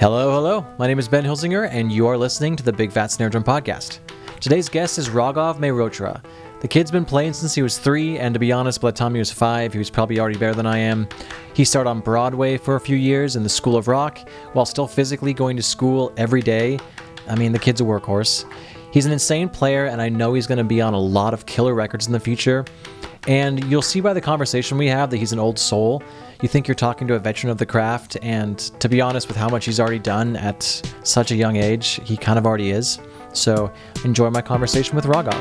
Hello, hello. My name is Ben Hilsinger, and you are listening to the Big Fat Snare Drum Podcast. Today's guest is Raghav Mehrotra. The kid's been playing since he was three, and to be honest, by the time he was five, he was probably already better than I am. He started on Broadway for a few years in the School of Rock, while still physically going to school every day. I mean, the kid's a workhorse. He's an insane player, and I know he's going to be on a lot of killer records in the future. And you'll see by the conversation we have that he's an old soul. You think you're talking to a veteran of the craft, and to be honest, with how much he's already done at such a young age, he kind of already is. So enjoy my conversation with Raghav.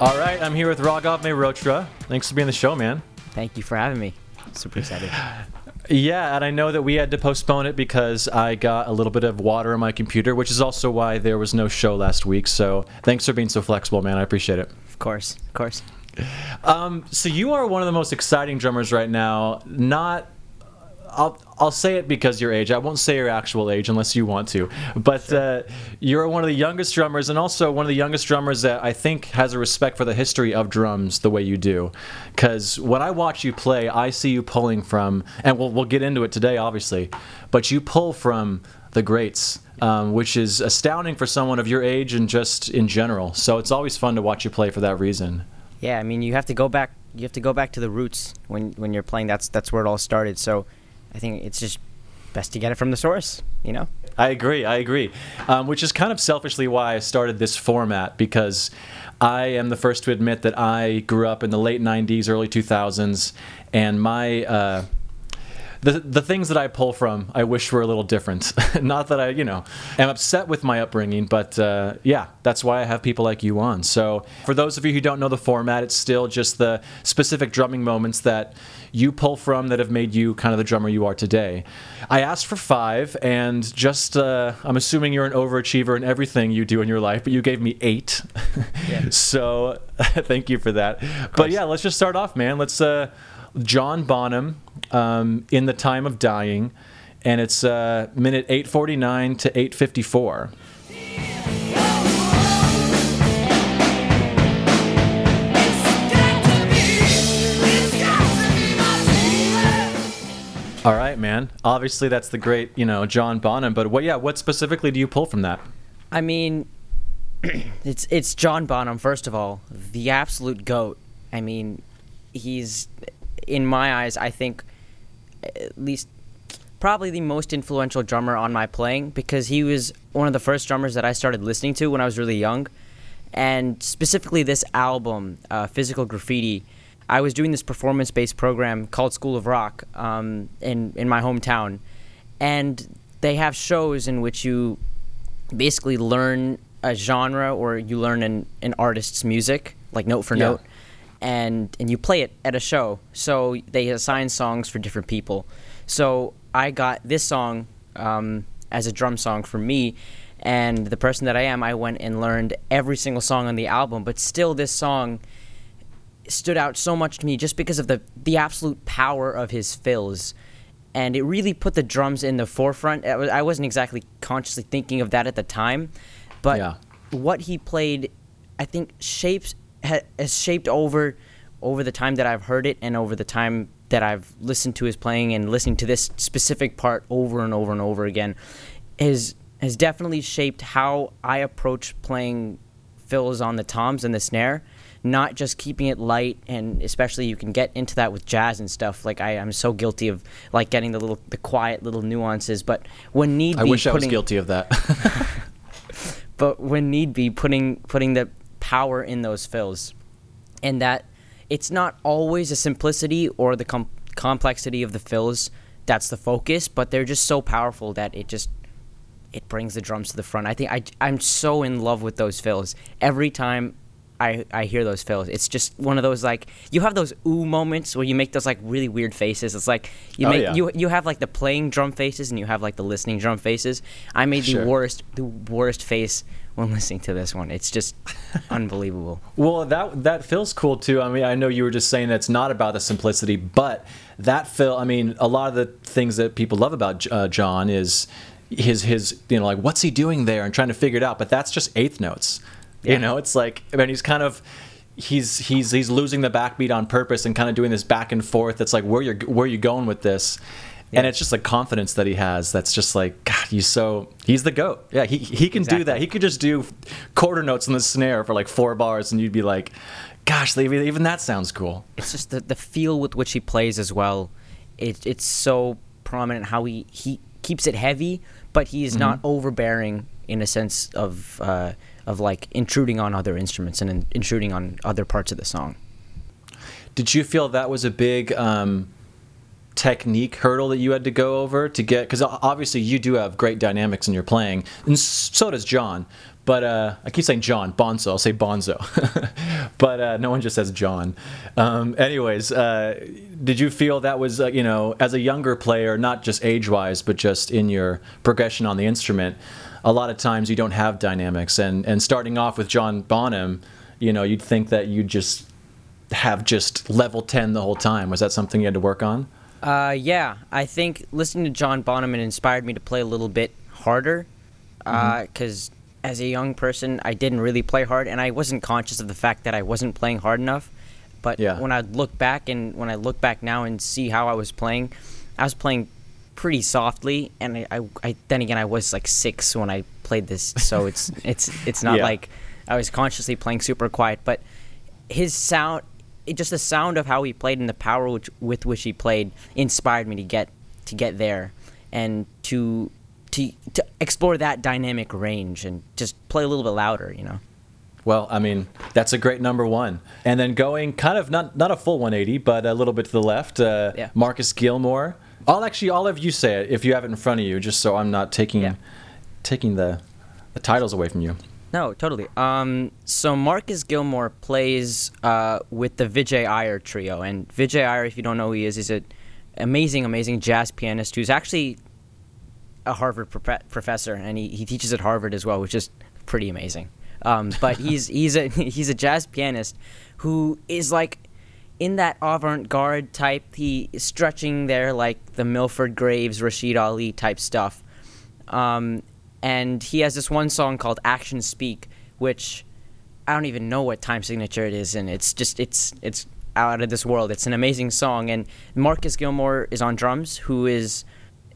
All right, I'm here with Raghav Mehrotra. Thanks for being on the show, man. Thank you for having me. Super excited. Yeah, and I know that we had to postpone it because I got a little bit of water in my computer, which is also why there was no show last week. So thanks for being so flexible, man. I appreciate it. Of course, of course. Um, so you are one of the most exciting drummers right now. Not, I'll I'll say it because your age. I won't say your actual age unless you want to. But uh, you're one of the youngest drummers, and also one of the youngest drummers that I think has a respect for the history of drums the way you do. Because when I watch you play, I see you pulling from, and we'll we'll get into it today, obviously. But you pull from the greats. Um, which is astounding for someone of your age and just in general. So it's always fun to watch you play for that reason. Yeah, I mean, you have to go back. You have to go back to the roots when when you're playing. That's that's where it all started. So, I think it's just best to get it from the source. You know. I agree. I agree. Um, which is kind of selfishly why I started this format because I am the first to admit that I grew up in the late 90s, early 2000s, and my. Uh, the, the things that I pull from, I wish were a little different. Not that I, you know, am upset with my upbringing, but uh, yeah, that's why I have people like you on. So, for those of you who don't know the format, it's still just the specific drumming moments that you pull from that have made you kind of the drummer you are today. I asked for five, and just, uh, I'm assuming you're an overachiever in everything you do in your life, but you gave me eight. Yeah. so, thank you for that. But yeah, let's just start off, man. Let's, uh, John Bonham, um, in the time of dying, and it's uh, minute 849 to 854. All right, man. Obviously, that's the great, you know, John Bonham. But what, yeah, what specifically do you pull from that? I mean, it's it's John Bonham first of all, the absolute goat. I mean, he's in my eyes, I think at least probably the most influential drummer on my playing because he was one of the first drummers that I started listening to when I was really young. And specifically, this album, uh, Physical Graffiti, I was doing this performance based program called School of Rock um, in, in my hometown. And they have shows in which you basically learn a genre or you learn an, an artist's music, like note for Yeah. note and and you play it at a show. So they assign songs for different people. So I got this song um, as a drum song for me, and the person that I am, I went and learned every single song on the album. But still, this song stood out so much to me just because of the the absolute power of his fills. And it really put the drums in the forefront. I wasn't exactly consciously thinking of that at the time, but Yeah. what he played, I think shapes ha, has shaped over over the time that I've heard it and over the time that I've listened to his playing and listening to this specific part over and over and over again, is has definitely shaped how I approach playing fills on the toms and the snare. Not just keeping it light, and especially you can get into that with jazz and stuff. Like I, I'm so guilty of like getting the little, the quiet little nuances. But when need I be, wish I was putting- guilty of that. but when need be, putting putting the power in those fills, and that it's not always the simplicity or the com- complexity of the fills that's the focus, but they're just so powerful that it just it brings the drums to the front. I think I I'm so in love with those fills every time. I, I hear those fills. It's just one of those like you have those ooh moments where you make those like really weird faces. It's like you Oh, make yeah. you you have like the playing drum faces and you have like the listening drum faces. I made Sure. the worst the worst face when listening to this one. It's just unbelievable. Well, that that feels cool too. I mean, I know you were just saying that it's not about the simplicity, but that feel. I mean, a lot of the things that people love about uh, John is his his you know like what's he doing there and trying to figure it out. But that's just eighth notes. Yeah. You know, it's like I mean he's kind of he's he's he's losing the backbeat on purpose and kind of doing this back and forth. It's like where you're where are you going with this. And it's just like confidence that he has. That's just like God. He's so he's the goat. Yeah, he he can do that. He could just do quarter notes on the snare for like four bars, and you'd be like, "Gosh, even that sounds cool." it's just the, the feel with which he plays as well. It, it's so prominent how he, he keeps it heavy, but he is not overbearing in a sense of uh, of like intruding on other instruments and in, intruding on other parts of the song. Did you feel that was a big um, technique hurdle that you had to go over to get? Because obviously you do have great dynamics in your playing, and so does John. But uh, I keep saying John Bonzo. I'll say Bonzo, but uh, no one just says John. Um, anyways, uh, did you feel that was uh, you know as a younger player, not just age-wise, but just in your progression on the instrument? A lot of times you don't have dynamics, and and starting off with John Bonham, you know, you'd think that you'd just have just level 10 the whole time. Was that something you had to work on? Uh, yeah, I think listening to John Bonham inspired me to play a little bit harder. Because as a young person, I didn't really play hard, and I wasn't conscious of the fact that I wasn't playing hard enough. But Yeah. when I look back and when I look back now and see how I was playing, I was playing pretty softly, and I, I, I then again I was like six when I played this, so it's it's it's not Yeah. like I was consciously playing super quiet, but his sound it, just the sound of how he played and the power which, with which he played inspired me to get to get there and to to to explore that dynamic range and just play a little bit louder you know Well, I mean, that's a great number one. And then going kind of not not a full 180, but a little bit to the left, uh, Yeah. Marcus Gilmore. I'll actually, all of you say it if you have it in front of you, just so I'm not taking Yeah. taking the the titles away from you. No totally um so marcus gilmore plays uh with the vijay iyer trio and vijay iyer if you don't know who he is is an amazing amazing jazz pianist who's actually a Harvard profe- professor, and he, he teaches at Harvard as well, which is pretty amazing. Um, but he's he's a he's a jazz pianist who is like in that avant-garde type. He is stretching there like the Milford Graves, Rashied Ali type stuff. Um, and he has this one song called "Action Speak," which I don't even know what time signature it is, and it's just it's it's out of this world. It's an amazing song, and Marcus Gilmore is on drums, who is,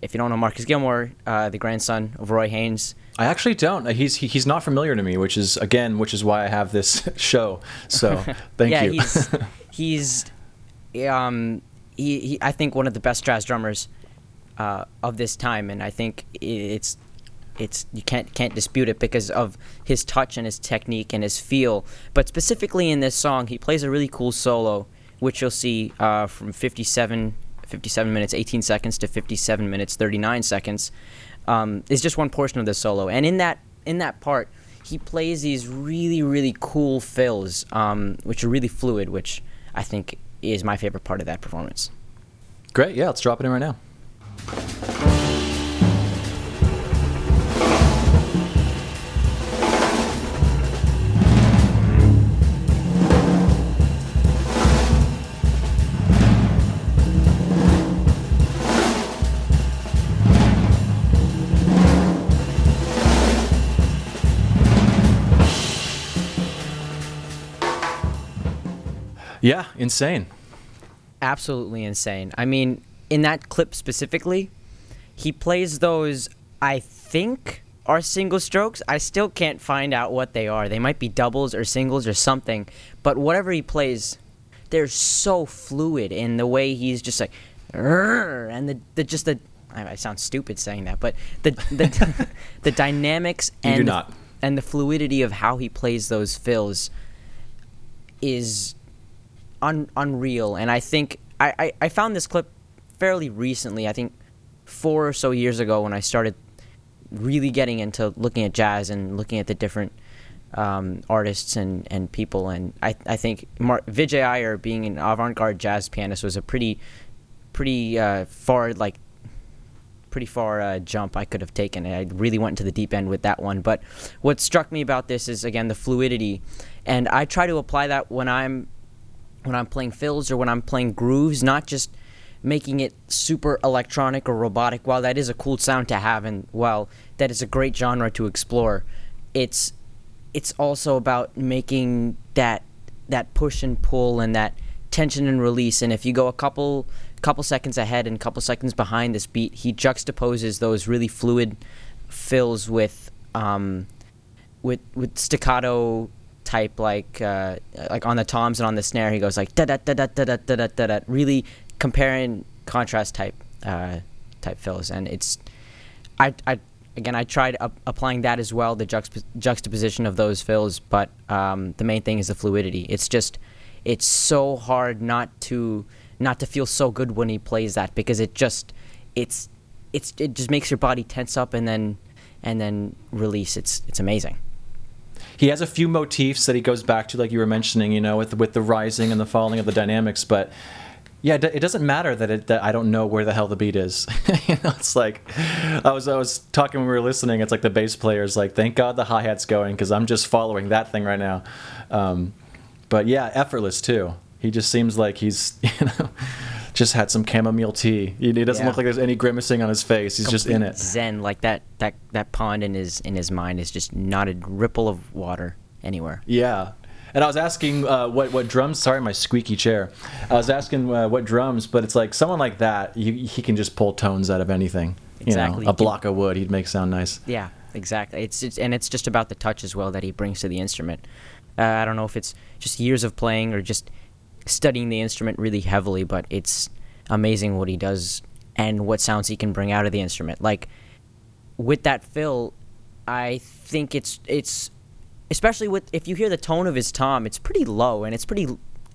if you don't know Marcus Gilmore, uh, the grandson of Roy Haynes. I actually don't. Uh, He's he, he's not familiar to me, which is again, which is why I have this show. So thank yeah, you. he's he's um he, he I think one of the best jazz drummers uh, of this time, and I think it's it's you can't can't dispute it because of his touch and his technique and his feel. But specifically in this song, he plays a really cool solo, which you'll see uh, from 57, 57 minutes 18 seconds to 57 minutes 39 seconds. Um, is just one portion of the solo, and in that in that part, he plays these really really cool fills, um, which are really fluid, which I think is my favorite part of that performance. Great. Yeah, let's drop it in right now. Yeah, insane. absolutely insane. I mean, in that clip specifically, he plays those I think are single strokes. I still can't find out what they are. They might be doubles or singles or something, but whatever he plays, they're so fluid in the way he's just like and the, the just the I, I sound stupid saying that, but the the, the dynamics and and the fluidity of how he plays those fills is un- unreal. And I think I, I, I found this clip fairly recently. I think four or so years ago when I started really getting into looking at jazz and looking at the different um, artists and, and people. And I, I think Mar- Vijay Iyer being an avant-garde jazz pianist was a pretty pretty uh, far like pretty far uh, jump I could have taken. I really went into the deep end with that one. But what struck me about this is again the fluidity, and I try to apply that when I'm when I'm playing fills or when I'm playing grooves, not just making it super electronic or robotic. While that is a cool sound to have, and while that is a great genre to explore, it's it's also about making that that push and pull and that tension and release. And if you go a couple couple seconds ahead and a couple seconds behind this beat, he juxtaposes those really fluid fills with um, with with staccato type like uh, like on the toms and on the snare he goes like da da da da da da da da da really comparing contrast type uh, type fills. And it's I I again I tried up, applying that as well the juxtap- juxtaposition of those fills but um, the main thing is the fluidity. It's just it's so hard not to not to feel so good when he plays that because it just it's it's it just makes your body tense up and then and then release. It's it's amazing he has a few motifs that he goes back to, like you were mentioning, you know, with with the rising and the falling of the dynamics. But yeah, it doesn't matter that it that I don't know where the hell the beat is. you know, it's like I was I was talking when we were listening. It's like the bass player's like, thank God the hi hat's going because I'm just following that thing right now. Um, but yeah, effortless too. He just seems like he's you know just had some chamomile tea. He, he doesn't Yeah. look like there's any grimacing on his face. He's just in it. Zen, like that that that pond in his in his mind is just not a ripple of water anywhere. Yeah. And I was asking uh, what what drums. Sorry, my squeaky chair. I was asking uh, what drums, but it's like someone like that. He, he can just pull tones out of anything. You Exactly. know, a block of wood, he'd make sound nice. Yeah, exactly. It's, it's and it's just about the touch as well that he brings to the instrument. Uh, I don't know if it's just years of playing or just studying the instrument really heavily, but it's amazing what he does and what sounds he can bring out of the instrument. Like with that fill, I think it's it's especially with if you hear the tone of his tom, it's pretty low and it's pretty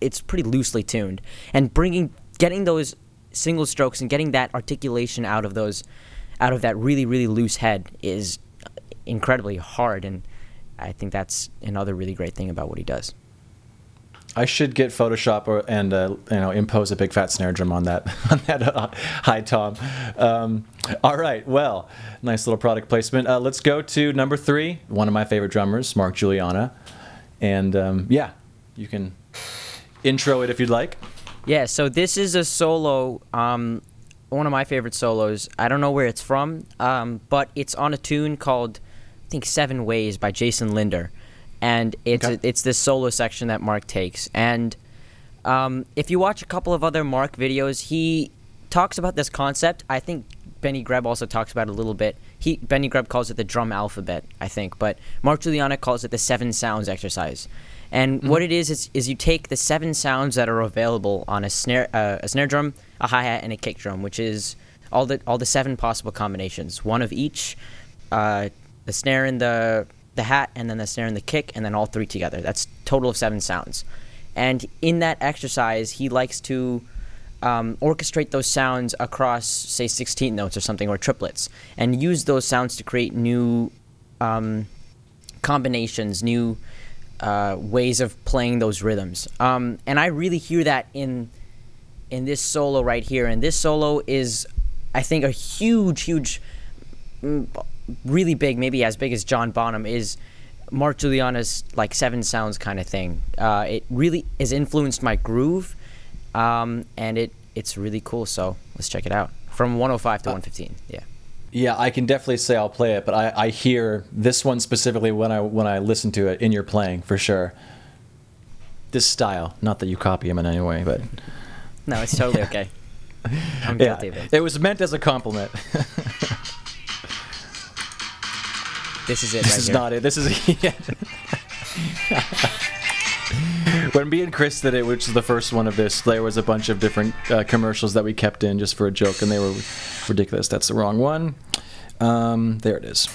it's pretty loosely tuned. And bringing getting those single strokes and getting that articulation out of those out of that really really loose head is incredibly hard and I think that's another really great thing about what he does. I should get Photoshop or, and uh, you know impose a big fat snare drum on that on that uh, high tom. Um, all right, well, nice little product placement. Uh, let's go to number three. One of my favorite drummers, Mark Guiliana, and um, yeah, you can intro it if you'd like. Yeah, so this is a solo, um, one of my favorite solos. I don't know where it's from, um, but it's on a tune called, I think, Seven Ways by Jason Lindner. And it's, Okay. it's this solo section that Mark takes. And um, if you watch a couple of other Mark videos, he talks about this concept. I think Benny Greb also talks about it a little bit. He Benny Greb calls it the drum alphabet, I think, but Mark Guiliana calls it the seven sounds exercise. And what it is, is is you take the seven sounds that are available on a snare uh, a snare drum, a hi hat, and a kick drum, which is all the all the seven possible combinations, one of each, uh, the snare and the the hat, and then the snare and the kick, and then all three together. That's total of seven sounds. And in that exercise, he likes to um, orchestrate those sounds across, say, 16 notes or something, or triplets, and use those sounds to create new um, combinations, new uh, ways of playing those rhythms. Um, and I really hear that in in this solo right here. And this solo is, I think, a huge, huge, mm, really big, maybe as big as John Bonham is. Mark Guiliana's like seven sounds kind of thing. Uh, it really has influenced my groove, um, and it it's really cool. So let's check it out. From 105 to 115. Yeah. Yeah, I can definitely say I'll play it, but I, I hear this one specifically when I when I listen to it in your playing for sure. This style, not that you copy him in any way, but No, it's totally okay. I'm yeah, of it. it was meant as a compliment. This is it this right is here. not it. This is yeah. when me and Chris did it, which is the first one of this, there was a bunch of different uh, commercials that we kept in just for a joke, and they were ridiculous. That's the wrong one. Um, there it is.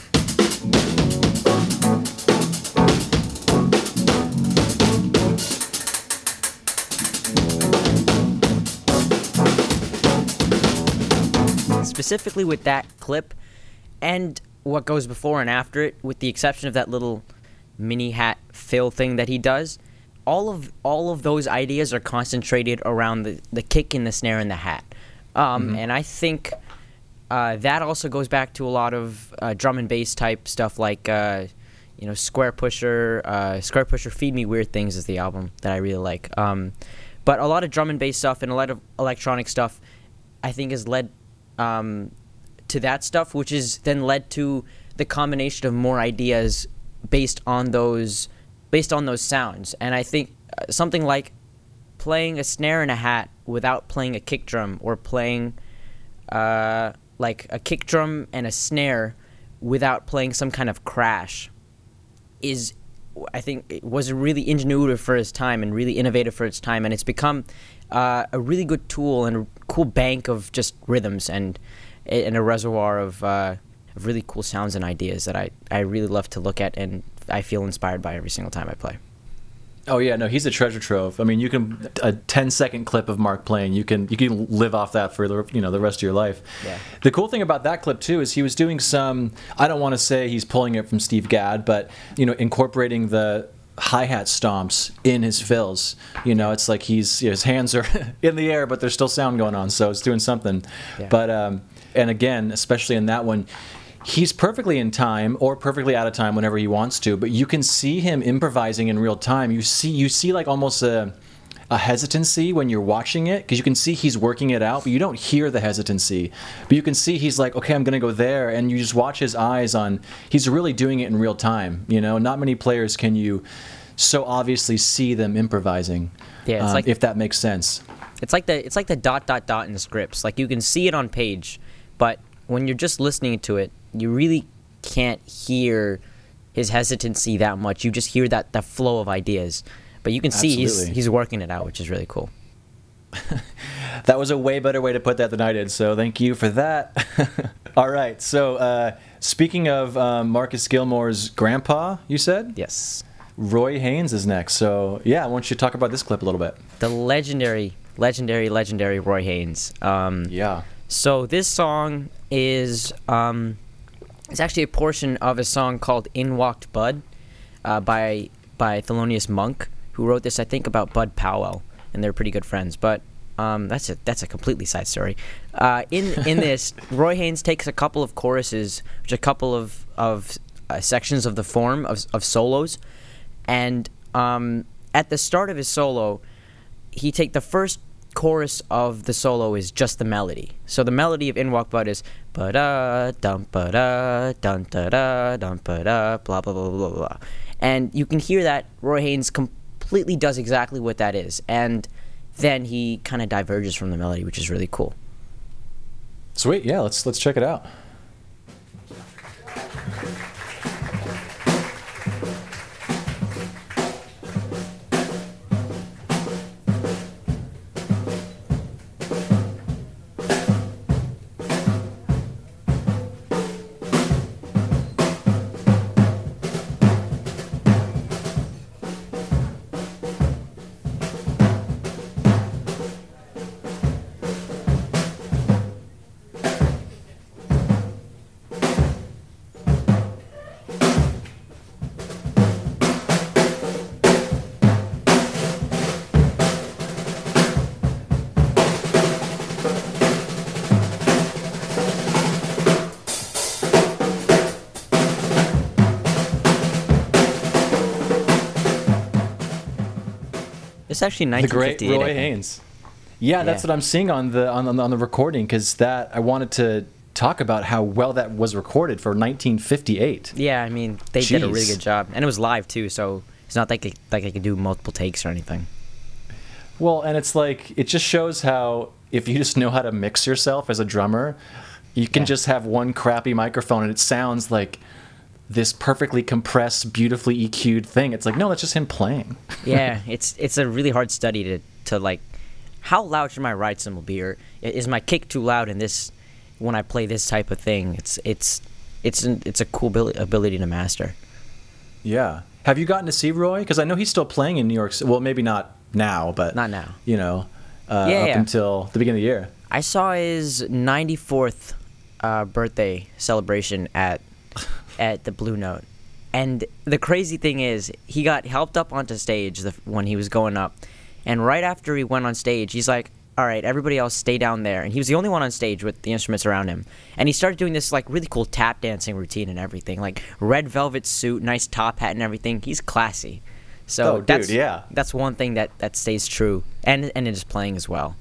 specifically with that clip and what goes before and after it, with the exception of that little mini hat fill thing that he does, all of all of those ideas are concentrated around the, the kick and the snare and the hat. Um, And I think uh, that also goes back to a lot of uh, drum and bass type stuff like uh, you know Squarepusher, uh, Squarepusher, Feed Me Weird Things is the album that I really like. Um, but a lot of drum and bass stuff and a lot of electronic stuff I think has led um, to that stuff, which is then led to the combination of more ideas based on those based on those sounds. And I think uh, something like playing a snare and a hat without playing a kick drum or playing uh, like a kick drum and a snare without playing some kind of crash is I think it was really ingenuitive for its time and really innovative for its time and it's become uh, a really good tool and a cool bank of just rhythms and and a reservoir of, uh, of really cool sounds and ideas that I, I really love to look at and I feel inspired by every single time I play. Oh yeah, no, he's a treasure trove. I mean, you can a 10 second clip of Mark playing. You can you can live off that for the you know the rest of your life. Yeah. The cool thing about that clip too is he was doing some. I don't want to say he's pulling it from Steve Gadd, but you know, incorporating the hi hat stomps in his fills. You know, it's like he's you know, his hands are in the air, but there's still sound going on, so it's doing something. Yeah. But um, and again, especially in that one, he's perfectly in time or perfectly out of time whenever he wants to but you can see him improvising in real time. You see you see like almost a a hesitancy when you're watching it because you can see he's working it out but you don't hear the hesitancy. But you can see he's like okay i'm going to go there and you just watch his eyes on he's really doing it in real time you know? Not many players can you so obviously see them improvising Yeah, it's um, like- if that makes sense. It's like the it's like the dot dot dot in scripts. Like you can see it on page, but when you're just listening to it, you really can't hear his hesitancy that much. You just hear that that flow of ideas. But you can see he's Absolutely. he's working it out, which is really cool. That was a way better way to put that than I did, so thank you for that. All right, so uh, speaking of um, Marcus Gilmore's grandpa, you said? Yes. Roy Haynes is next, so yeah, I want you to talk about this clip a little bit. The legendary, legendary, legendary Roy Haynes. Um, Yeah. So this song is um, it's actually a portion of a song called "In Walked Bud" uh, by by Thelonious Monk, who wrote this I think about Bud Powell, and they're pretty good friends. But um, that's a that's a completely side story. Uh, in in this, Roy Haynes takes a couple of choruses, which are a couple of of uh, sections of the form of of solos, and um, at the start of his solo, he take the first chorus of the solo is just the melody. So the melody of In Walk Bud is ba da dum ba da dun da da dum ba da blah blah blah blah blah. And you can hear that Roy Haynes completely does exactly what that is. And then he kind of diverges from the melody, which is really cool. Sweet, yeah, let's let's check it out. It's actually The great Roy. Haynes. Yeah, that's Yeah. what I'm seeing on the on, the- on the recording because that I wanted to talk about how well that was recorded for 1958. Yeah, I mean they did a really good job, and it was live too. So it's not like they, like they could do multiple takes or anything. Well, and it's like it just shows how if you just know how to mix yourself as a drummer, you can Yeah. just have one crappy microphone and it sounds like this perfectly compressed, beautifully EQ'd thing. It's like no, that's just him playing. yeah, it's it's a really hard study to to like how loud should my ride cymbal be or is my kick too loud in this when I play this type of thing? It's it's it's an, it's a cool abil- ability to master. Yeah. Have you gotten to see Roy? Because I know he's still playing in New York. City. Well, maybe not now, but Not now. You know, uh, Yeah, up yeah. until the beginning of the year. I saw his 94th uh, birthday celebration at at the Blue Note, and the crazy thing is, he got helped up onto stage the, when he was going up, and right after he went on stage, he's like, "All right, everybody else, stay down there." And he was the only one on stage with the instruments around him, and he started doing this like really cool tap dancing routine and everything, like red velvet suit, nice top hat, and everything. He's classy. So Oh, dude, that's yeah. that's one thing that that stays true, and and in his playing as well.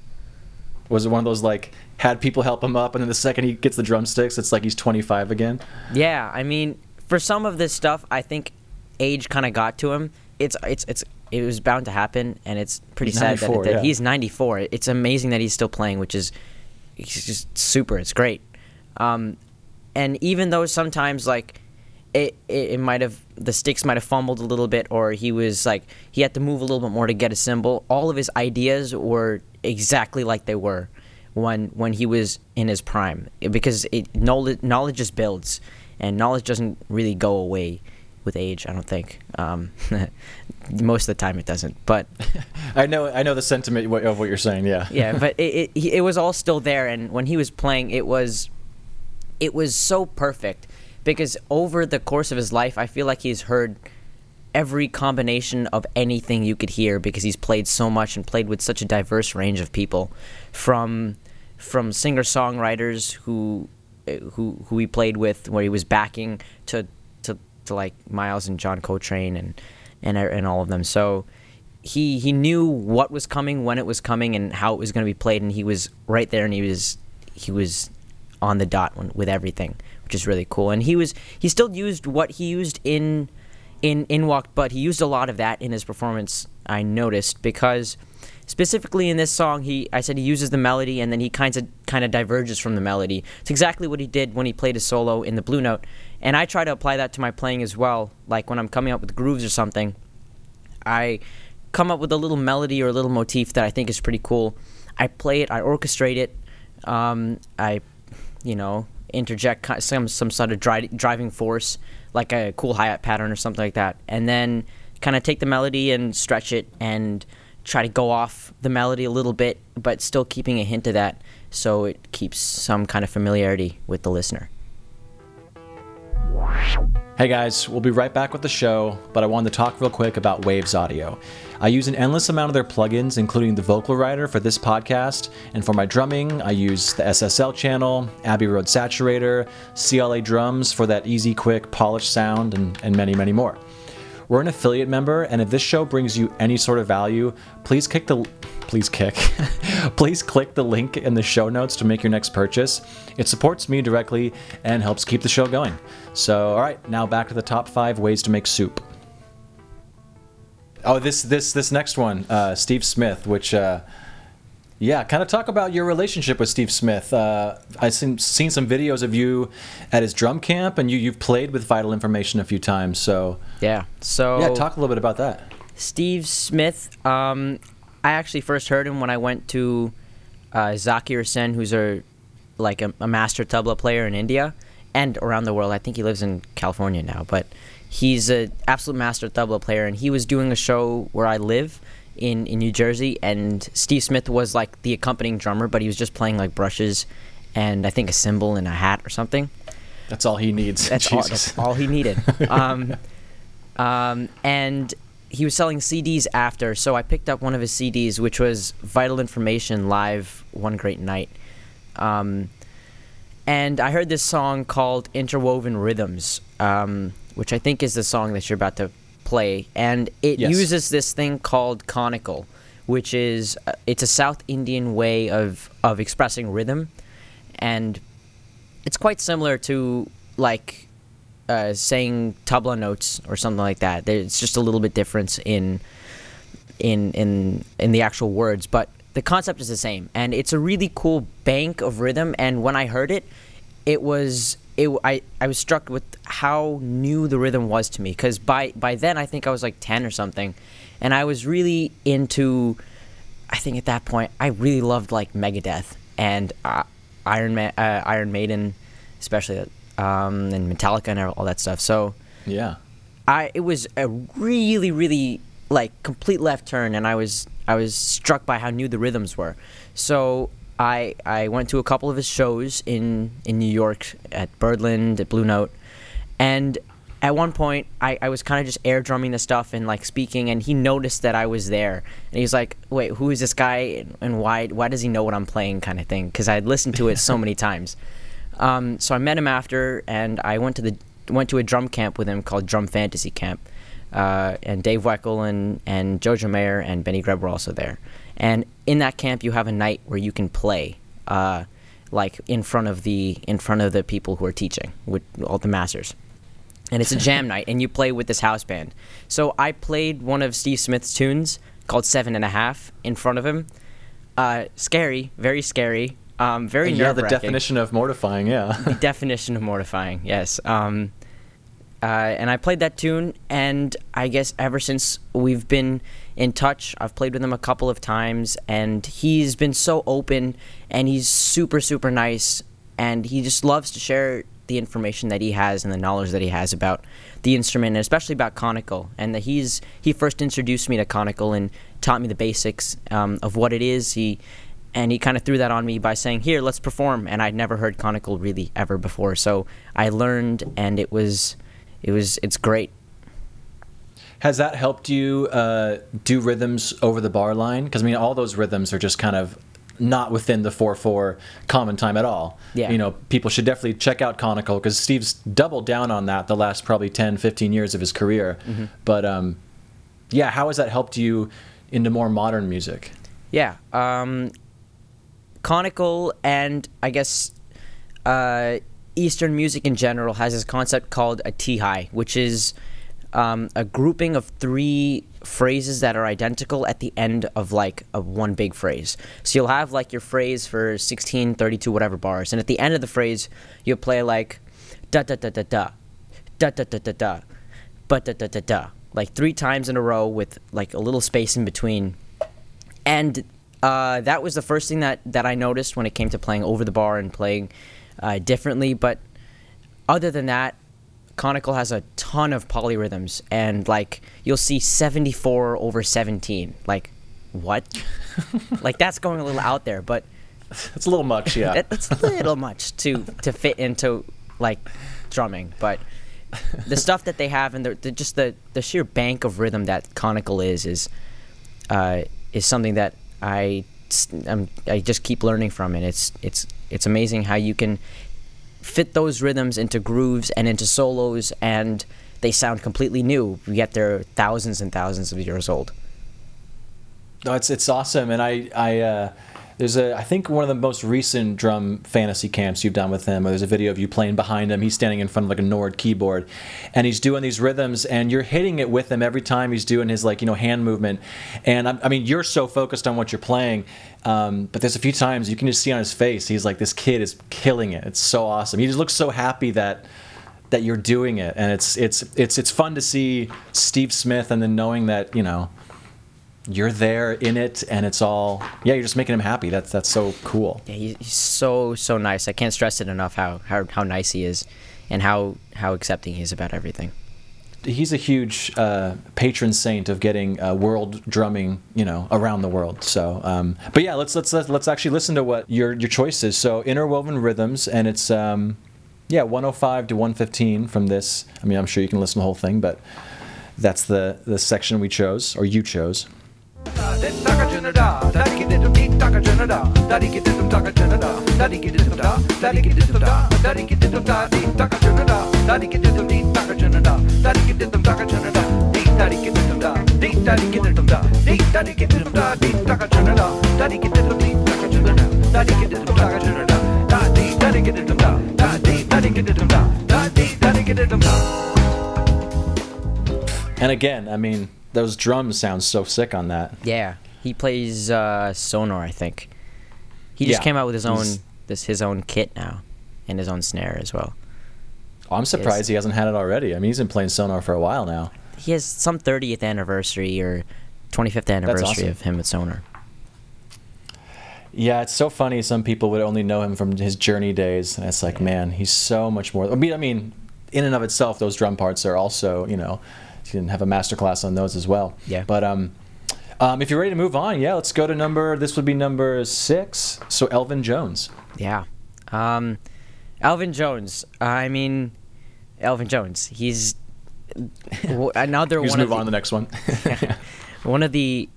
Was it one of those like had people help him up, and then the second he gets the drumsticks, it's like he's 25 again. Yeah, I mean, for some of this stuff, I think age kind of got to him. It's it's it's it was bound to happen, and it's pretty He's sad that, 94, that yeah. he's 94. It's amazing that he's still playing, which is it's just super. It's great. Um, and even though sometimes like it, it, it might have the sticks might have fumbled a little bit or he was like he had to move a little bit more to get a cymbal all of his ideas were exactly like they were when when he was in his prime because it knowledge knowledge just builds and knowledge doesn't really go away with age i don't think um, most of the time it doesn't but I know, I know the sentiment of what you're saying. Yeah. yeah, but it, it it was all still there, and when he was playing, it was it was so perfect because over the course of his life, I feel like he's heard every combination of anything you could hear because he's played so much and played with such a diverse range of people, from from singer songwriters who eh, who who he played with, where he was backing to to, to like Miles and John Coltrane and and er, and all of them. So he he knew what was coming when it was coming and how it was going to be played and he was right there and he was he was on the dot with everything which is really cool and he was he still used what he used in in in walk but he used a lot of that in his performance i noticed because specifically in this song he i said he uses the melody and then he kind of kind of diverges from the melody. It's exactly what he did when he played a solo in the blue note. And i try to apply that to my playing as well. Like when i'm coming up with grooves or something i come up with a little melody or a little motif that I think is pretty cool. I play it, I orchestrate it, um, I, you know, interject some some sort of dri- driving force, like a cool hi hat pattern or something like that, and then kind of take the melody and stretch it and try to go off the melody a little bit, but still keeping a hint of that, so it keeps some kind of familiarity with the listener. Hey guys, we'll be right back with the show, but I wanted to talk real quick about Waves Audio. I use an endless amount of their plugins, including the Vocal Rider for this podcast, and for my drumming, I use the SSL channel, Abbey Road Saturator, CLA drums for that easy, quick, polished sound, and, and many, many more. We're an affiliate member, and if this show brings you any sort of value, please kick the please kick. please click the link in the show notes to make your next purchase. It supports me directly and helps keep the show going. So, all right, now back to the top five ways to make soup. Oh, this this this next one, uh, Steve Smith, which. Uh, yeah, kind of talk about your relationship with Steve Smith. Uh, I've seen, seen some videos of you at his drum camp, and you, you've played with Vital Information a few times. So, Yeah. So yeah, talk a little bit about that. Steve Smith. Um, I actually first heard him when I went to uh, Zakir Hussain, who's a like a, a master tabla player in India and around the world. I think he lives in California now, but he's an absolute master tabla player, and he was doing a show where I live in in New Jersey, and Steve Smith was like the accompanying drummer, but he was just playing like brushes and I think a cymbal and a hat or something. That's all he needs. That's all, that's all he needed. um, um, and he was selling CDs after, so I picked up one of his CDs, which was Vital Information Live One Great Night. Um, and I heard this song called Interwoven Rhythms, um, which I think is the song that you're about to play. And it Yes. uses this thing called konnakol, which is uh, it's a South Indian way of, of expressing rhythm. And it's quite similar to like uh, saying tabla notes or something like that. It's just a little bit difference in in in in the actual words, but the concept is the same, and it's a really cool bank of rhythm. And when I heard it, it was it. I I was struck with how new the rhythm was to me because by by then I think I was like ten or something, and I was really into. I think at that point I really loved like Megadeth and uh, Iron Ma- uh, Iron Maiden, especially um, and Metallica and all that stuff. So Yeah. I it was a really really like complete left turn, and I was I was struck by how new the rhythms were. So I I went to a couple of his shows in in New York at Birdland at Blue Note, and at one point I, I was kind of just air drumming the stuff and like speaking, and he noticed that I was there, and he was like, "Wait, who is this guy, and, and why why does he know what I'm playing?" kind of thing, because I had listened to it so many times. Um, so I met him after, and I went to the went to a drum camp with him called Drum Fantasy Camp, uh, and Dave Weckl and and Jojo Mayer and Benny Greb were also there. And in that camp, you have a night where you can play. Uh, like in front of the in front of the people who are teaching with all the masters and it's a jam night and you play with this house band so i played one of steve smith's tunes called seven and a half in front of him uh, scary very scary um, very yeah, the definition of mortifying. Yeah. the definition of mortifying yes um, uh, and i played that tune and i guess ever since we've been in touch. I've played with him a couple of times and he's been so open and he's super super nice and he just loves to share the information that he has and the knowledge that he has about the instrument and especially about konnakol and that he's he first introduced me to konnakol and taught me the basics um, of what it is. He and he kind of threw that on me by saying here let's perform and i'd never heard konnakol really ever before. So i learned and it was it was it's great Has that helped you uh, do rhythms over the bar line? Because I mean, all those rhythms are just kind of not within the four four common time at all. Yeah. You know, people should definitely check out Konnakol because Steve's doubled down on that the last probably 10, 15 years of his career. But um, yeah, how has that helped you into more modern music? Yeah. Um, konnakol and I guess uh, Eastern music in general has this concept called a tihai, which is um, a grouping of three phrases that are identical at the end of like a one big phrase. So you'll have like your phrase for 16, 32, whatever bars, and at the end of the phrase, you'll play like da da da da da da da da da da but da da da da like three times in a row with like a little space in between and uh, that was the first thing that, that I noticed when it came to playing over the bar and playing uh, differently. But other than that, Konnakol has a ton of polyrhythms, and like you'll see 74 over 17. Like, what? like that's going a little out there, but It's a little much, yeah. it's a little much to to fit into like drumming. But the stuff that they have and the, the just the the sheer bank of rhythm that Konnakol is is uh, is something that I I'm, I just keep learning from, and it's it's it's amazing how you can fit those rhythms into grooves and into solos, and they sound completely new. Yet they're thousands and thousands of years old. No, it's it's awesome, and I I uh, there's a I think one of the most recent drum fantasy camps you've done with him. There's a video of you playing behind him. He's standing in front of like a Nord keyboard, and he's doing these rhythms, and you're hitting it with him every time he's doing his like you know hand movement. And I, I mean, you're so focused on what you're playing, um, but there's a few times you can just see on his face he's like this kid is killing it. It's so awesome. He just looks so happy that that you're doing it, and it's it's it's it's fun to see Steve Smith, and then knowing that you know you're there in it and it's all yeah you're just making him happy. That's that's so cool. Yeah, he's, he's so so nice. I can't stress it enough how, how how nice he is, and how how accepting he is about everything. he's a huge uh, patron saint of getting uh, world drumming you know around the world. So um, but yeah let's let's let's let's actually listen to what your your choice is. So interwoven rhythms and it's um, yeah 105 to 115 from this. I mean i'm sure you can listen to the whole thing but that's the the section we chose or you chose and again i mean those drums sound so sick on that Yeah, he plays uh, Sonor, I think. He just Yeah, came out with his own he's- this his own kit now, and his own snare as well. Oh, I'm surprised he hasn't had it already. I mean, he's been playing Sonor for a while now. He has some 30th anniversary or 25th anniversary awesome. of him with Sonor. Yeah, it's so funny. Some people would only know him from his Journey days, and it's like, man, he's so much more. I mean, I mean, in and of itself, those drum parts are also, you know, can have a master class on those as well. Yeah. But um, um, if you're ready to move on, yeah, let's go to number. This would be number six. So Elvin Jones. Yeah. Um, Alvin Jones. I mean, Elvin Jones. He's another Just one move of on to the, the next one. one of the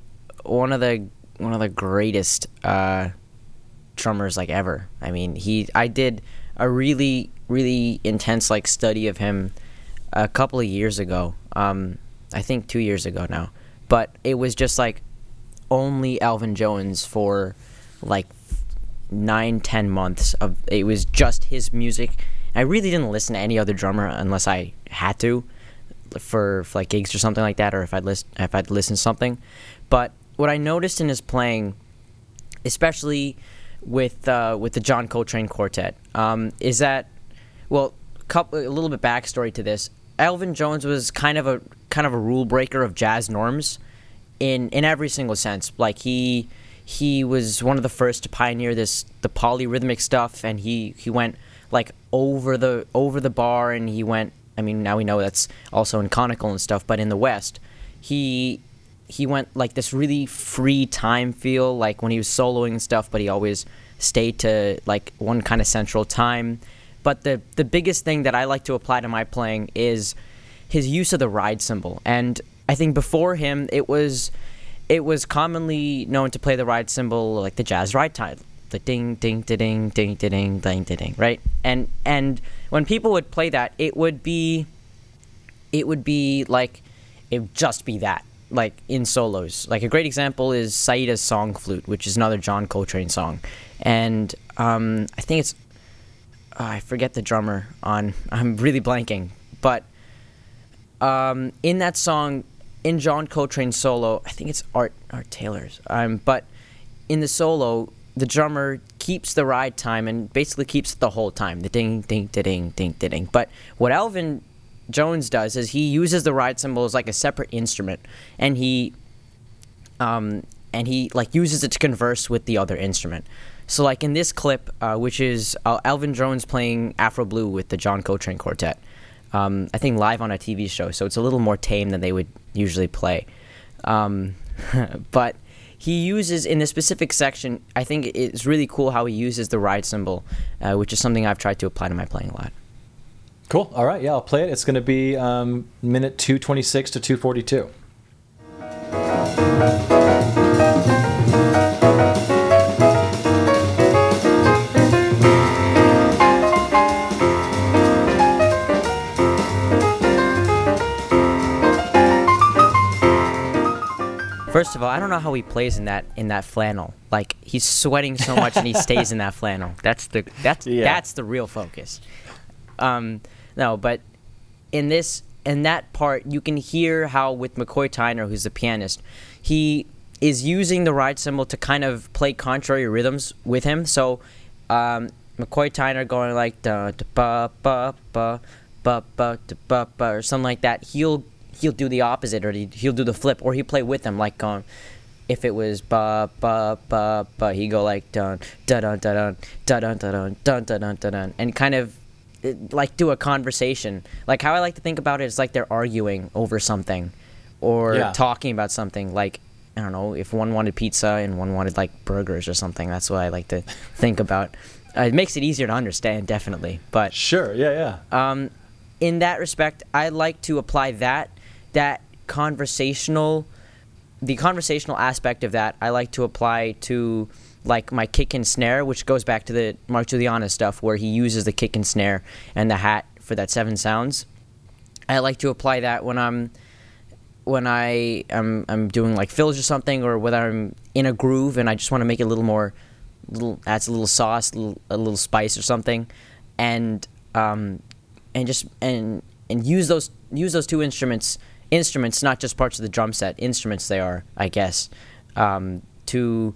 one of the one of the greatest uh, drummers like ever. I mean, he I did a really really intense like study of him a couple of years ago. Um, I think two years ago now, but it was just like only Alvin Jones for like nine, ten months of it was just his music. I really didn't listen to any other drummer unless I had to, for, for like gigs or something like that, or if I'd list if I'd listen to something. But what I noticed in his playing, especially with uh, with the John Coltrane Quartet, um, is that well, couple, a little bit backstory to this. Elvin Jones was kind of a kind of a rule breaker of jazz norms, in in every single sense. Like he he was one of the first to pioneer this the polyrhythmic stuff, and he he went like over the over the bar, and he went. I mean, now we know that's also in konnakol and stuff, but in the West, he he went like this really free time feel, like when he was soloing and stuff, but he always stayed to like one kind of central time. But the the biggest thing that I like to apply to my playing is his use of the ride cymbal. And I think before him, it was it was commonly known to play the ride cymbal like the jazz ride time, the ding ding ding ding ding ding ding ding right. And and when people would play that, it would be it would be like it would just be that like in solos. Like a great example is Syeeda's Song Flute, which is another John Coltrane song, and um, I think it's oh, I forget the drummer on. I'm really blanking, but um, in that song, in John Coltrane's solo, I think it's Art Art Taylor's. Um, but in the solo, the drummer keeps the ride time and basically keeps it the whole time. The ding ding ding ding ding ding. But what Elvin Jones does is he uses the ride cymbal as like a separate instrument, and he um, and he like uses it to converse with the other instrument. So like in this clip, uh, which is uh, Elvin Jones playing Afro Blue with the John Coltrane Quartet, um, I think live on a TV show, so it's a little more tame than they would usually play. Um, but he uses in the specific section. I think it's really cool how he uses the ride cymbal, uh, which is something I've tried to apply to my playing a lot. Cool. All right. Yeah, I'll play it. It's going to be um, minute 226 to 242. First of all, I don't know how he plays in that in that flannel. Like he's sweating so much and he stays in that flannel. That's the that's Yeah. that's the real focus. Um, no, but in this in that part, you can hear how with McCoy Tyner, who's the pianist, he is using the ride cymbal to kind of play contrary rhythms with him. So um, McCoy Tyner going like da da ba ba ba ba ba da ba ba or something like that. He'll he'll do the opposite or he- he'll do the flip or he play with them like um if it was ba ba ba ba he go like dun dun dun da dun da dun dun da dun da dun and kind of like do a conversation. Like how I like to think about it is like they're arguing over something or Yeah. talking about something like I don't know if one wanted pizza and one wanted like burgers or something. That's what I like to think about. Uh, it makes it easier to understand, definitely. But Sure. Yeah, yeah. um, in that respect, I like to apply that that conversational, the conversational aspect of that. I like to apply to like my kick and snare, which goes back to the Mark Guiliana stuff, where he uses the kick and snare and the hat for that seven sounds. I like to apply that when I'm when I am I'm doing like fills or something, or whether I'm in a groove and I just want to make it a little more, little adds a little sauce, a little, a little spice or something, and um, and just and and use those use those two instruments instruments not just parts of the drum set instruments they are I guess um, to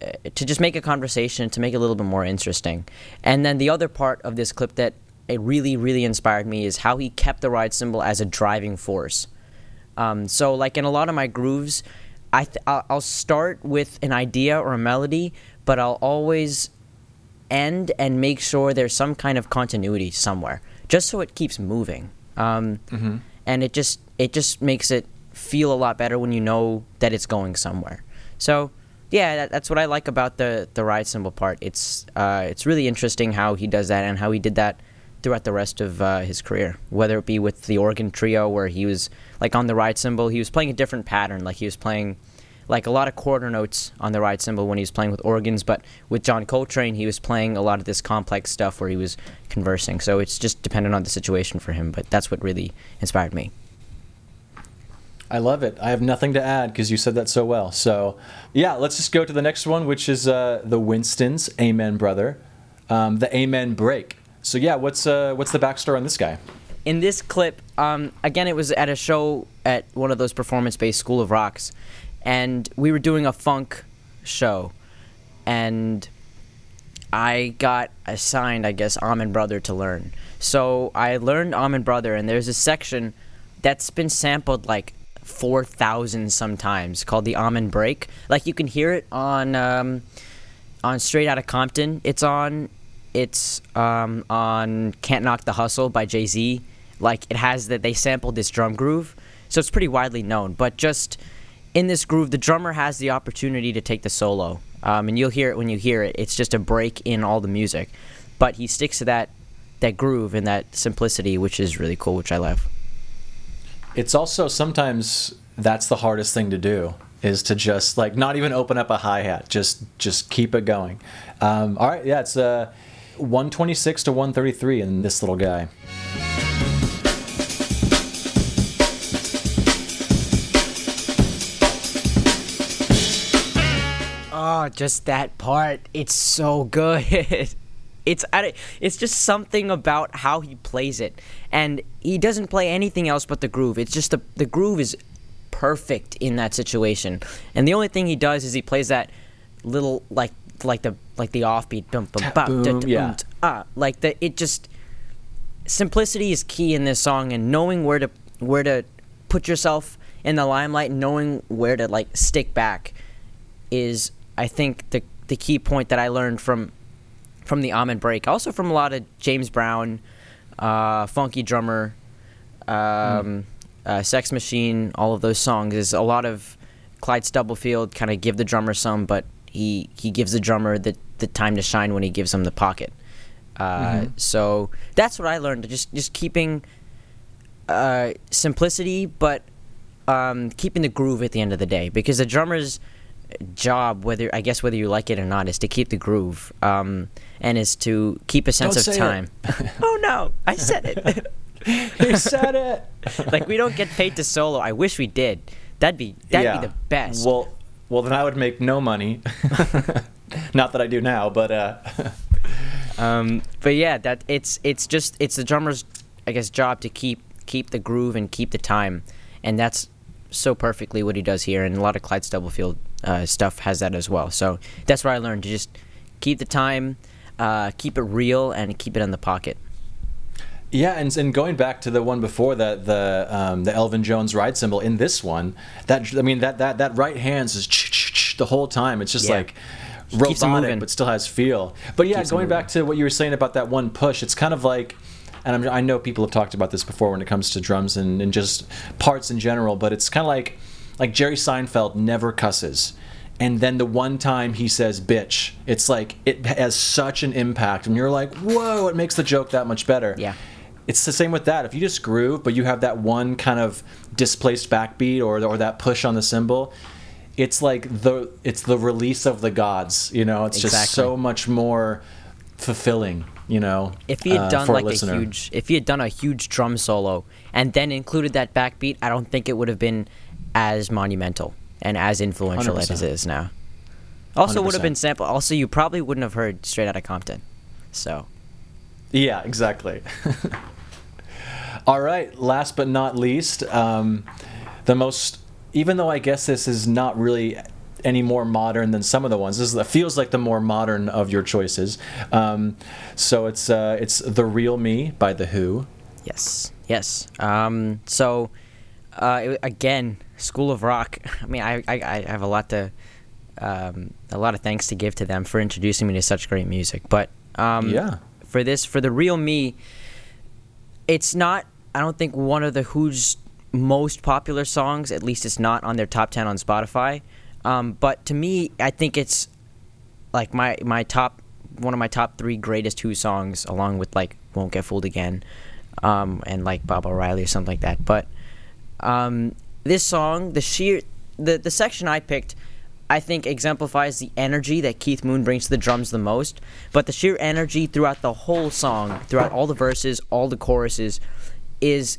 uh, to just make a conversation to make it a little bit more interesting. And then the other part of this clip that it really really inspired me is how he kept the ride cymbal as a driving force. Um, so like in a lot of my grooves, I th- I'll start with an idea or a melody, but I'll always end and make sure there's some kind of continuity somewhere, just so it keeps moving. Um, And it just it just makes it feel a lot better when you know that it's going somewhere. So yeah, that, that's what I like about the the ride cymbal part. It's uh, it's really interesting how he does that and how he did that throughout the rest of uh, his career. Whether it be with the organ trio, where he was like on the ride cymbal, he was playing a different pattern. Like he was playing like a lot of quarter notes on the ride cymbal when he was playing with organs. But with John Coltrane, he was playing a lot of this complex stuff where he was conversing. So it's just dependent on the situation for him. But that's what really inspired me. I love it. I have nothing to add because you said that so well. So, yeah, let's just go to the next one, which is uh, the Winstons, Amen Brother, um, the Amen Break. So, yeah, what's uh, what's the backstory on this guy? in this clip, um, again, it was at a show at one of those performance-based School of Rocks, and we were doing a funk show, and I got assigned, I guess, Amen Brother to learn. So I learned Amen Brother, and there's a section that's been sampled like 4,000 sometimes called the Amen Break. Like you can hear it on um, on Straight Outta Compton. It's on it's um, on Can't Knock the Hustle by Jay Z. Like it has that they sampled this drum groove, so it's pretty widely known. But just in this groove, the drummer has the opportunity to take the solo, um, and you'll hear it when you hear it. It's just a break in all the music, but he sticks to that that groove and that simplicity, which is really cool, which I love. It's also sometimes that's the hardest thing to do is to just like not even open up a hi hat, just just keep it going. Um, all right, yeah, it's uh, 126 to 133 in this little guy. Oh, just that part. It's so good. it's it's just something about how he plays it. And he doesn't play anything else but the groove. It's just the the groove is perfect in that situation. And the only thing he does is he plays that little like like the like the offbeat boom boom ba, boom, yeah. ah like the it just simplicity is key in this song and knowing where to where to put yourself in the limelight knowing where to like stick back is I think the the key point that I learned from from the Amen break, also from a lot of James Brown, uh, Funky Drummer, um, mm. uh, Sex Machine, all of those songs is a lot of Clyde Stubblefield kind of give the drummer some, but he he gives the drummer the the time to shine when he gives him the pocket. Uh, mm-hmm. So that's what I learned. Just just keeping uh, simplicity, but um, keeping the groove at the end of the day, because the drummers job, whether I guess whether you like it or not, is to keep the groove, um, and is to keep a sense don't of time. oh no, I said it. you said it. like we don't get paid to solo. I wish we did. That'd be that'd yeah. be the best. Well, well then I would make no money. not that I do now, but uh. um, but yeah, that it's it's just it's the drummer's I guess job to keep keep the groove and keep the time, and that's so perfectly what he does here. And a lot of Clyde Stubblefield uh, stuff has that as well. So that's what I learned to just keep the time, uh, keep it real, and keep it in the pocket. Yeah, and, and going back to the one before that, the um, the Elvin Jones ride cymbal in this one, that I mean that that that right hand is the whole time. It's just yeah. like robotic, but still has feel. But yeah, keeps going back to what you were saying about that one push, it's kind of like and I'm, i know people have talked about this before when it comes to drums and, and just parts in general, but it's kind of like like Jerry Seinfeld never cusses. And then the one time he says bitch, it's like it has such an impact. And you're like, whoa, it makes the joke that much better. Yeah. It's the same with that. If you just groove, but you have that one kind of displaced backbeat or, or that push on the cymbal, it's like the it's the release of the gods. You know, it's exactly. just so much more fulfilling. You know, if he had uh, done like a, a huge, if he had done a huge drum solo and then included that backbeat, I don't think it would have been as monumental and as influential 100%. as it is now. Also, 100%. would have been sample. Also, you probably wouldn't have heard Straight out of Compton. So. Yeah, exactly. All right. Last but not least, um, the most. Even though I guess this is not really any more modern than some of the ones. This is, feels like the more modern of your choices. Um, so it's uh, it's the real me by the Who. Yes. Yes. Um, so uh, again, School of Rock. I mean, I, I, I have a lot to um, a lot of thanks to give to them for introducing me to such great music. But um, yeah, for this, for the real me, it's not. I don't think one of the Who's most popular songs. At least it's not on their top ten on Spotify. Um, but to me, I think it's like my my top one of my top three greatest Who songs, along with like "Won't Get Fooled Again," um, and like Baba O'Riley or something like that. But um, this song, the sheer, the the section I picked, I think exemplifies the energy that Keith Moon brings to the drums the most. But the sheer energy throughout the whole song, throughout all the verses, all the choruses, is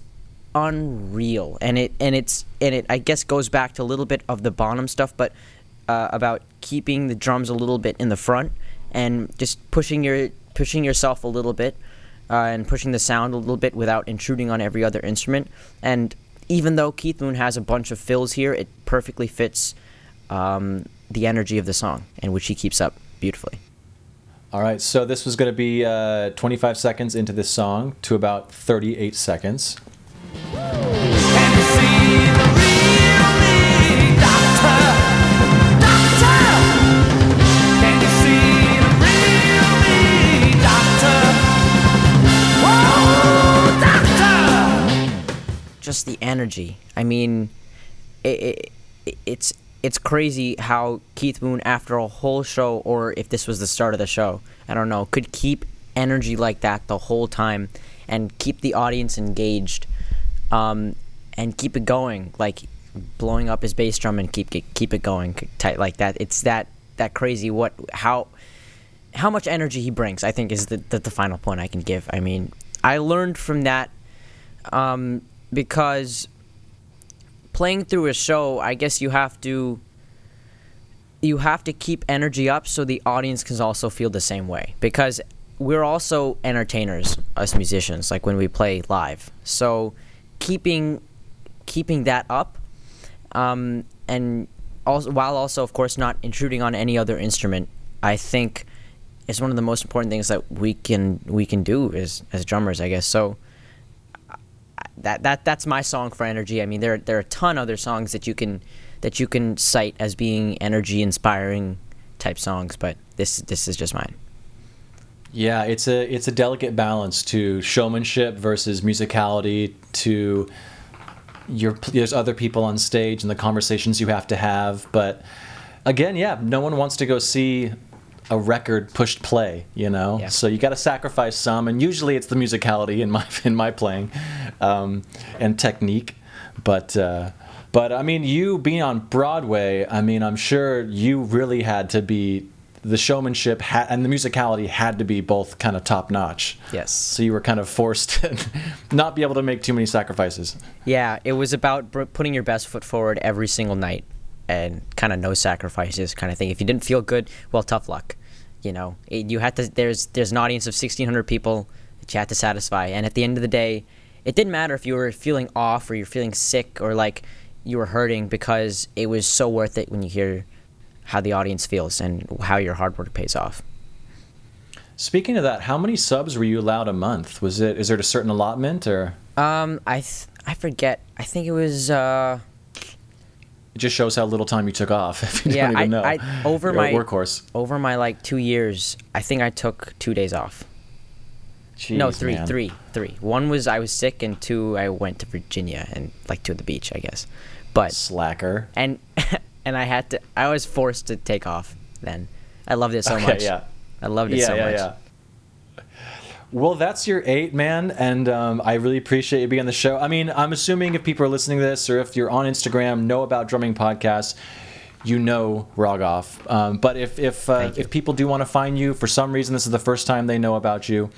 unreal, and it and it's and it I guess goes back to a little bit of the Bonham stuff, but uh, about keeping the drums a little bit in the front and just pushing your pushing yourself a little bit uh, and pushing the sound a little bit without intruding on every other instrument. And even though Keith Moon has a bunch of fills here, it perfectly fits um, the energy of the song, and which he keeps up beautifully. All right, so this was going to be uh, 25 seconds into this song to about 38 seconds. The energy. I mean, it, it, it's it's crazy how Keith Moon, after a whole show, or if this was the start of the show, I don't know, could keep energy like that the whole time and keep the audience engaged um, and keep it going, like blowing up his bass drum and keep keep it going tight like that. It's that that crazy what how how much energy he brings. I think is the the, the final point I can give. I mean, I learned from that um, because playing through a show, I guess you have to you have to keep energy up so the audience can also feel the same way. Because we're also entertainers us musicians like when we play live. So keeping keeping that up um, and also while also of course not intruding on any other instrument i think is one of the most important things that we can we can do as as drummers i guess. So that that that's my song for energy. I mean, there there are a ton other songs that you can that you can cite as being energy inspiring type songs, but this this is just mine. Yeah, it's a it's a delicate balance to showmanship versus musicality. To your there's other people on stage and the conversations you have to have, but again, yeah, no one wants to go see a record pushed play, you know. Yeah. So you got to sacrifice some, and usually it's the musicality in my in my playing, um, and technique. But uh, but I mean, you being on Broadway, I mean, I'm sure you really had to be the showmanship ha- and the musicality had to be both kind of top notch. Yes. So you were kind of forced to not be able to make too many sacrifices. Yeah, it was about putting your best foot forward every single night and kind of no sacrifices kind of thing. If you didn't feel good, well, tough luck. You know, it, you had to. There's there's an audience of 1,600 people that you had to satisfy, and at the end of the day, it didn't matter if you were feeling off or you're feeling sick or like you were hurting because it was so worth it when you hear how the audience feels and how your hard work pays off. Speaking of that, how many subs were you allowed a month? Was it is there a certain allotment or? Um, I th- I forget. I think it was. Uh, it just shows how little time you took off. If you yeah, don't even I, know. I, over You're my workhorse. Over my like two years, I think I took two days off. Jeez, no, three, man. three, three. One was I was sick, and two I went to Virginia and like to the beach, I guess. But slacker. And and I had to. I was forced to take off. Then I loved it so okay, much. Yeah. I loved it yeah, so yeah, much. Yeah. Well, that's your eight, man, and um, I really appreciate you being on the show. I mean, I'm assuming if people are listening to this, or if you're on Instagram, know about drumming podcasts, you know Raghav. Um, but if if uh, if people do want to find you for some reason, this is the first time they know about you.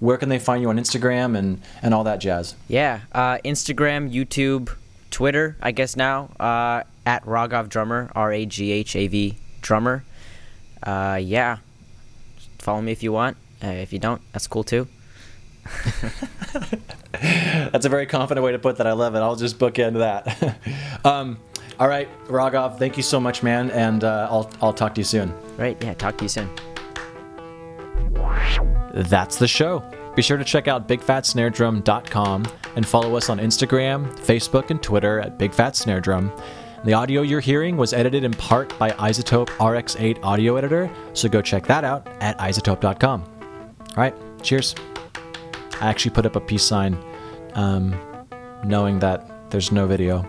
Where can they find you on Instagram and and all that jazz? Yeah, uh, Instagram, YouTube, Twitter, I guess now uh, at Raghav Drummer, R A G H A V Drummer. Uh, yeah, follow me if you want. Uh, if you don't, that's cool too. that's a very confident way to put that. I love it. I'll just book into that. um, all right, Raghav, thank you so much, man, and uh, I'll I'll talk to you soon. Right. Yeah. Talk to you soon. That's the show. Be sure to check out bigfatsnaredrum.com and follow us on Instagram, Facebook, and Twitter at bigfatsnaredrum. The audio you're hearing was edited in part by iZotope RX8 Audio Editor, so go check that out at izotope.com. All right, cheers. I actually put up a peace sign um, knowing that there's no video.